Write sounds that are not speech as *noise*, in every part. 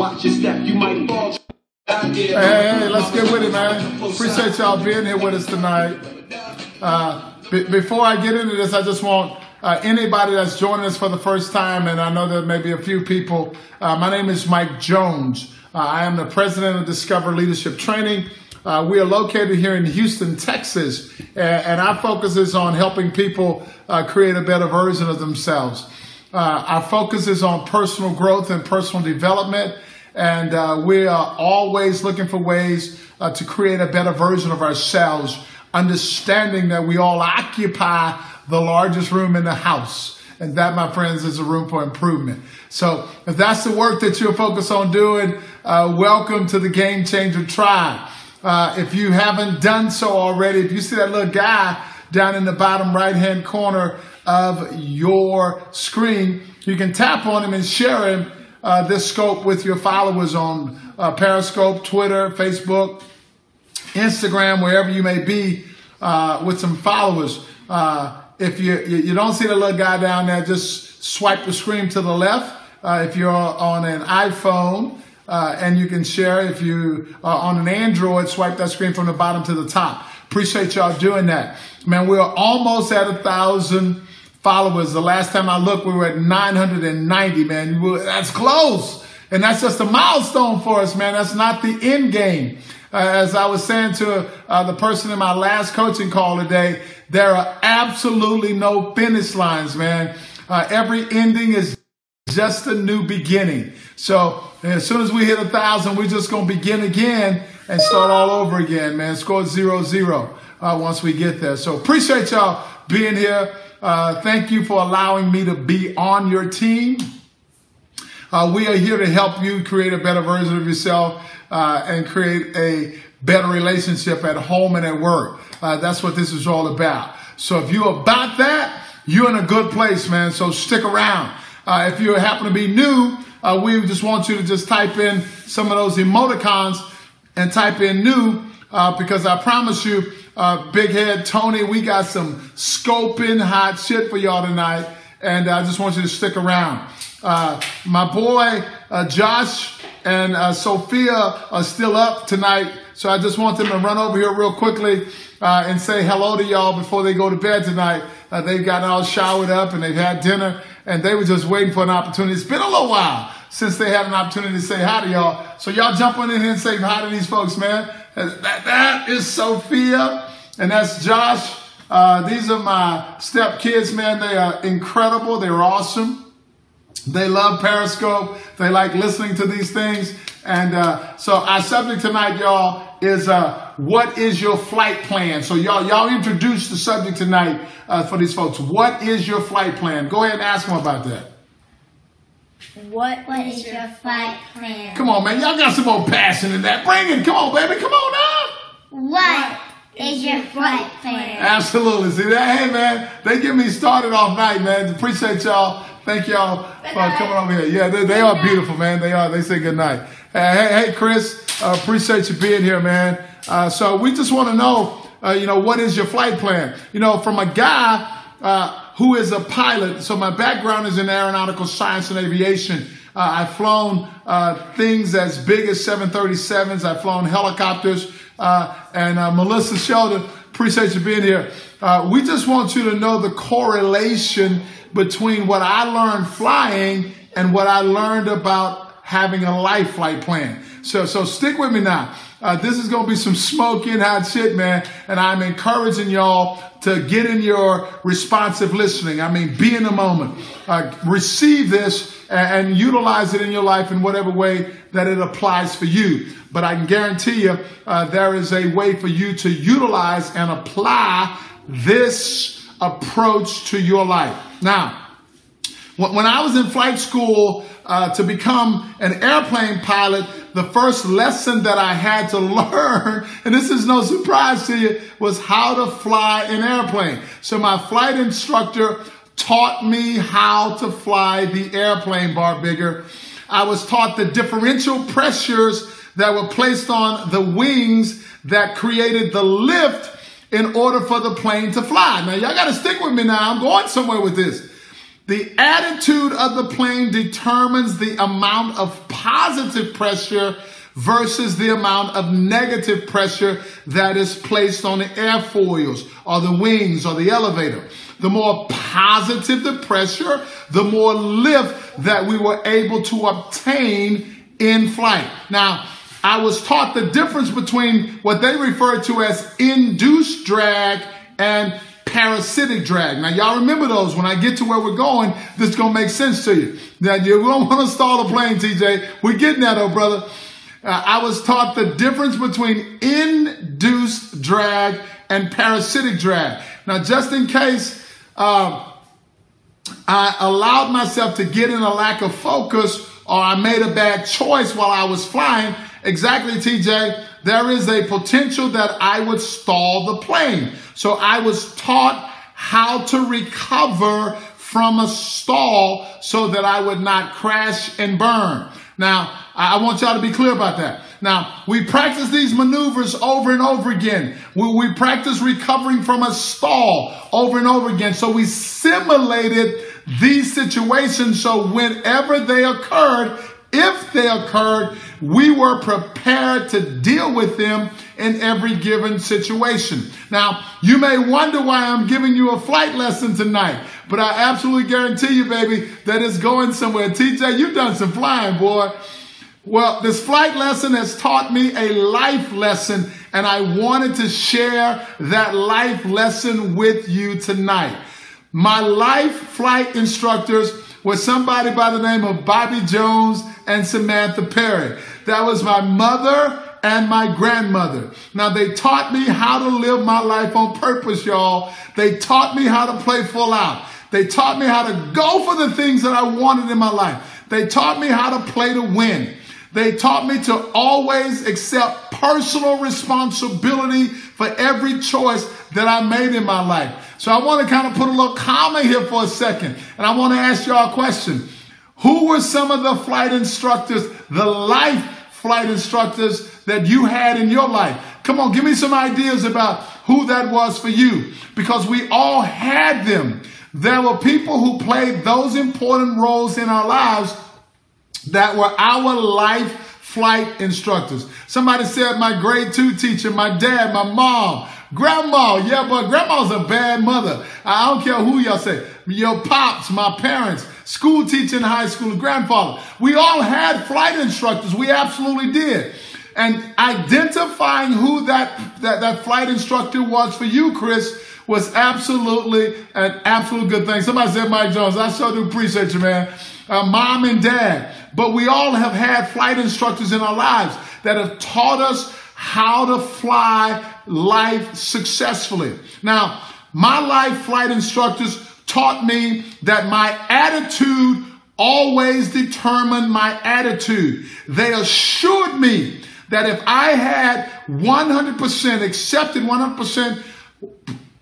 Watch your step, you might fall. Hey, hey, let's get with it, man. Appreciate y'all being here with us tonight. Uh, b- before I get into this, I just want uh, anybody that's joining us for the first time, and I know there may be a few people. Uh, my name is Mike Jones. Uh, I am the president of Discover Leadership Training. Uh, we are located here in Houston, Texas, and, and our focus is on helping people uh, create a better version of themselves. Uh, our focus is on personal growth and personal development, and uh, we are always looking for ways uh, to create a better version of ourselves, understanding that we all occupy the largest room in the house. And that, my friends, is a room for improvement. So if that's the work that you're focused on doing, uh, welcome to the Game Changer Tribe. Uh, if you haven't done so already, if you see that little guy down in the bottom right hand corner of your screen, you can tap on him and share him uh, this scope with your followers on uh, Periscope, Twitter, Facebook, Instagram, wherever you may be uh, with some followers. Uh, if you, you don't see the little guy down there, just swipe the screen to the left. Uh, if you're on an iPhone, uh, and you can share if you are on an Android, swipe that screen from the bottom to the top. Appreciate y'all doing that. Man, we're almost at a thousand followers. The last time I looked, we were at 990, man. That's close. And that's just a milestone for us, man. That's not the end game. Uh, as I was saying to uh, the person in my last coaching call today, there are absolutely no finish lines, man. Uh, every ending is just a new beginning. So as soon as we hit a thousand, we're just going to begin again and start all over again, man. Score zero zero uh, once we get there. So appreciate y'all being here. Uh, thank you for allowing me to be on your team. Uh, we are here to help you create a better version of yourself uh, and create a better relationship at home and at work. Uh, that's what this is all about. So if you're about that, you're in a good place, man. So stick around. Uh, if you happen to be new, uh, we just want you to just type in some of those emoticons and type in new because I promise you, uh, Big Head Tony, we got some scoping hot shit for y'all tonight. And I just want you to stick around. Uh, my boy uh, Josh and uh, Sophia are still up tonight. So I just want them to run over here real quickly uh, and say hello to y'all before they go to bed tonight. Uh, they've gotten all showered up and they've had dinner and they were just waiting for an opportunity. It's been a little while since they had an opportunity to say hi to y'all. So y'all jump on in here and say hi to these folks, man. That, that is Sophia and that's Josh. Uh, these are my step kids, man. They are incredible. They're awesome. They love Periscope. They like listening to these things. And uh, so our subject tonight, y'all, is uh, what is your flight plan? So y'all, y'all introduce the subject tonight uh, for these folks. What is your flight plan? Go ahead and ask them about that. What, what is your flight plan? Come on, man. Y'all got some more passion in that. Bring it. Come on, baby. Come on now. What is your flight plan? Absolutely. See that? Hey, man. They get me started off night, man. Appreciate y'all. Thank y'all for coming over here. Yeah, they, they are beautiful, man. They are. They say good night. Hey, hey, Chris. Uh, appreciate you being here, man. Uh, so we just want to know, uh, you know, what is your flight plan? You know, from a guy uh, who is a pilot. So my background is in aeronautical science and aviation. Uh, I've flown uh, things as big as 737s. I've flown helicopters. and Melissa Sheldon, appreciate you being here. we just want you to know the correlation between what I learned flying and what I learned about having a life flight plan. So, so stick with me now. Uh, this is going to be some smoking hot shit, man. And I'm encouraging y'all to get in your responsive listening. I mean, be in the moment. Uh, receive this and, and, utilize it in your life in whatever way that it applies for you. But I can guarantee you, uh, there is a way for you to utilize and apply this approach to your life. Now, when I was in flight school uh, to become an airplane pilot, the first lesson that I had to *laughs* learn, and this is no surprise to you, was how to fly an airplane. So my flight instructor taught me how to fly the airplane bar bigger. I was taught the differential pressures that were placed on the wings that created the lift in order for the plane to fly. Now, y'all got to stick with me now. I'm going somewhere with this. The attitude of the plane determines the amount of positive pressure versus the amount of negative pressure that is placed on the airfoils or the wings or the elevator. The more positive the pressure, the more lift that we were able to obtain in flight. Now, I was taught the difference between what they refer to as induced drag and parasitic drag. Now, y'all remember those. When I get to where we're going, this is going to make sense to you. Now, you don't *laughs* want to stall the plane, TJ. We're getting that, though, brother. Uh, I was taught the difference between induced drag and parasitic drag. Now, just in case uh, I allowed myself to get in a lack of focus or I made a bad choice while I was flying, exactly, TJ, there is a potential that I would stall the plane. So I was taught how to recover from a stall so that I would not crash and burn. Now, I want y'all to be clear about that. Now, we practice these maneuvers over and over again. We, we practice recovering from a stall over and over again. So we simulated these situations so whenever they occurred, if they occurred, we were prepared to deal with them in every given situation. Now, you may wonder why I'm giving you a flight lesson tonight, but I absolutely guarantee you, baby, that it's going somewhere. TJ, you've done some flying, boy. Well, this flight lesson has taught me a life lesson, and I wanted to share that life lesson with you tonight. My life flight instructors were somebody by the name of Bobby Jones and Samantha Perry. That was my mother and my grandmother. Now they taught me how to live my life on purpose, y'all. They taught me how to play full out. They taught me how to go for the things that I wanted in my life. They taught me how to play to win. They taught me to always accept personal responsibility for every choice that I made in my life. So I want to kind of put a little comma here for a second. And I want to ask y'all a question. Who were some of the flight instructors, the life flight instructors that you had in your life? Come on, give me some ideas about who that was for you because we all had them. There were people who played those important roles in our lives that were our life flight instructors. Somebody said my grade two teacher, my dad, my mom, grandma. Yeah, but grandma's a bad mother. I don't care who y'all say. Your pops, my parents, school teacher in high school, grandfather. We all had flight instructors. We absolutely did. And identifying who that, that, that flight instructor was for you, Chris, was absolutely an absolute good thing. Somebody said Mike Jones. I sure do appreciate you, man. Uh, mom and dad. But we all have had flight instructors in our lives that have taught us how to fly life successfully. Now, my life flight instructors taught me that my attitude always determined my attitude. They assured me that if I had 100% accepted 100%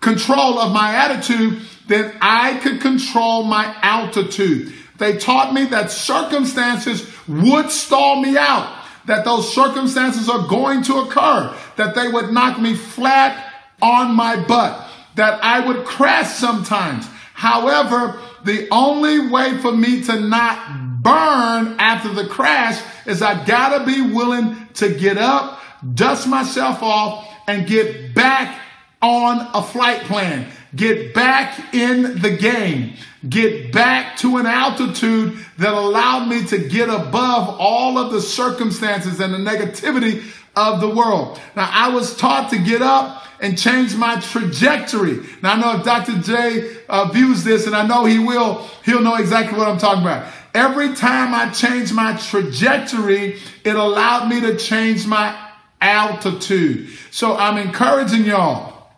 control of my attitude, then I could control my altitude. They taught me that circumstances would stall me out, that those circumstances are going to occur, that they would knock me flat on my butt, that I would crash sometimes. However, the only way for me to not burn after the crash is I gotta be willing to get up, dust myself off, and get back on a flight plan. Get back in the game. Get back to an altitude that allowed me to get above all of the circumstances and the negativity of the world. Now, I was taught to get up and change my trajectory. Now, I know if Dr. J uh, views this, and I know he will, he'll know exactly what I'm talking about. Every time I changed my trajectory, it allowed me to change my altitude. So I'm encouraging y'all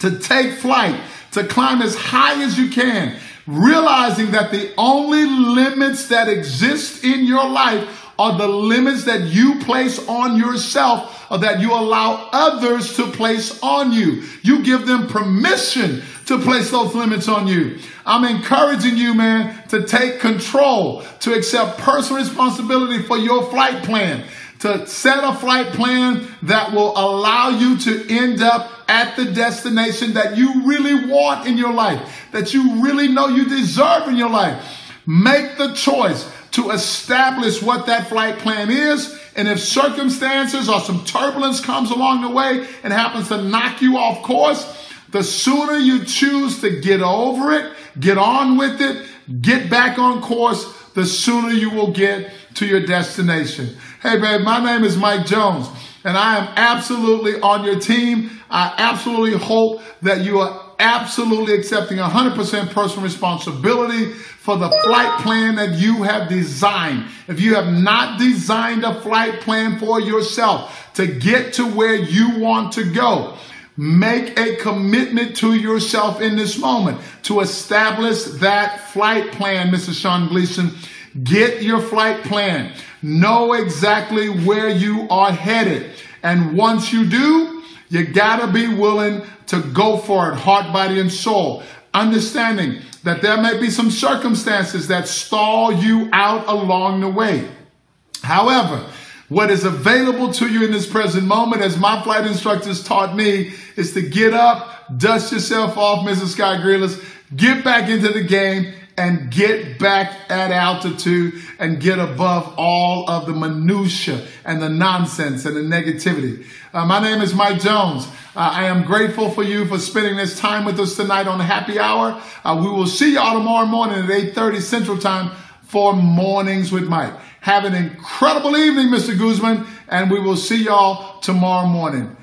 to take flight, to climb as high as you can, realizing that the only limits that exist in your life are the limits that you place on yourself or that you allow others to place on you. You give them permission to place those limits on you. I'm encouraging you, man, to take control, to accept personal responsibility for your flight plan, to set a flight plan that will allow you to end up at the destination that you really want in your life, that you really know you deserve in your life. Make the choice to establish what that flight plan is. And if circumstances or some turbulence comes along the way and happens to knock you off course, the sooner you choose to get over it, get on with it, get back on course, the sooner you will get to your destination. Hey, babe, my name is Mike Jones, and I am absolutely on your team. I absolutely hope that you are absolutely accepting 100% personal responsibility for the flight plan that you have designed. If you have not designed a flight plan for yourself to get to where you want to go, Make a commitment to yourself in this moment to establish that flight plan, Mrs. Sean Gleason. Get your flight plan. Know exactly where you are headed. And once you do, you gotta be willing to go for it, heart, body, and soul. Understanding that there may be some circumstances that stall you out along the way. However, what is available to you in this present moment, as my flight instructors taught me, is to get up, dust yourself off, Mrs. Scott Grealish, get back into the game, and get back at altitude and get above all of the minutia and the nonsense and the negativity. Uh, my name is Mike Jones. Uh, I am grateful for you for spending this time with us tonight on happy hour. Uh, we will see y'all tomorrow morning at 8.30 Central Time for Mornings with Mike. Have an incredible evening, Mr. Guzman, and we will see y'all tomorrow morning.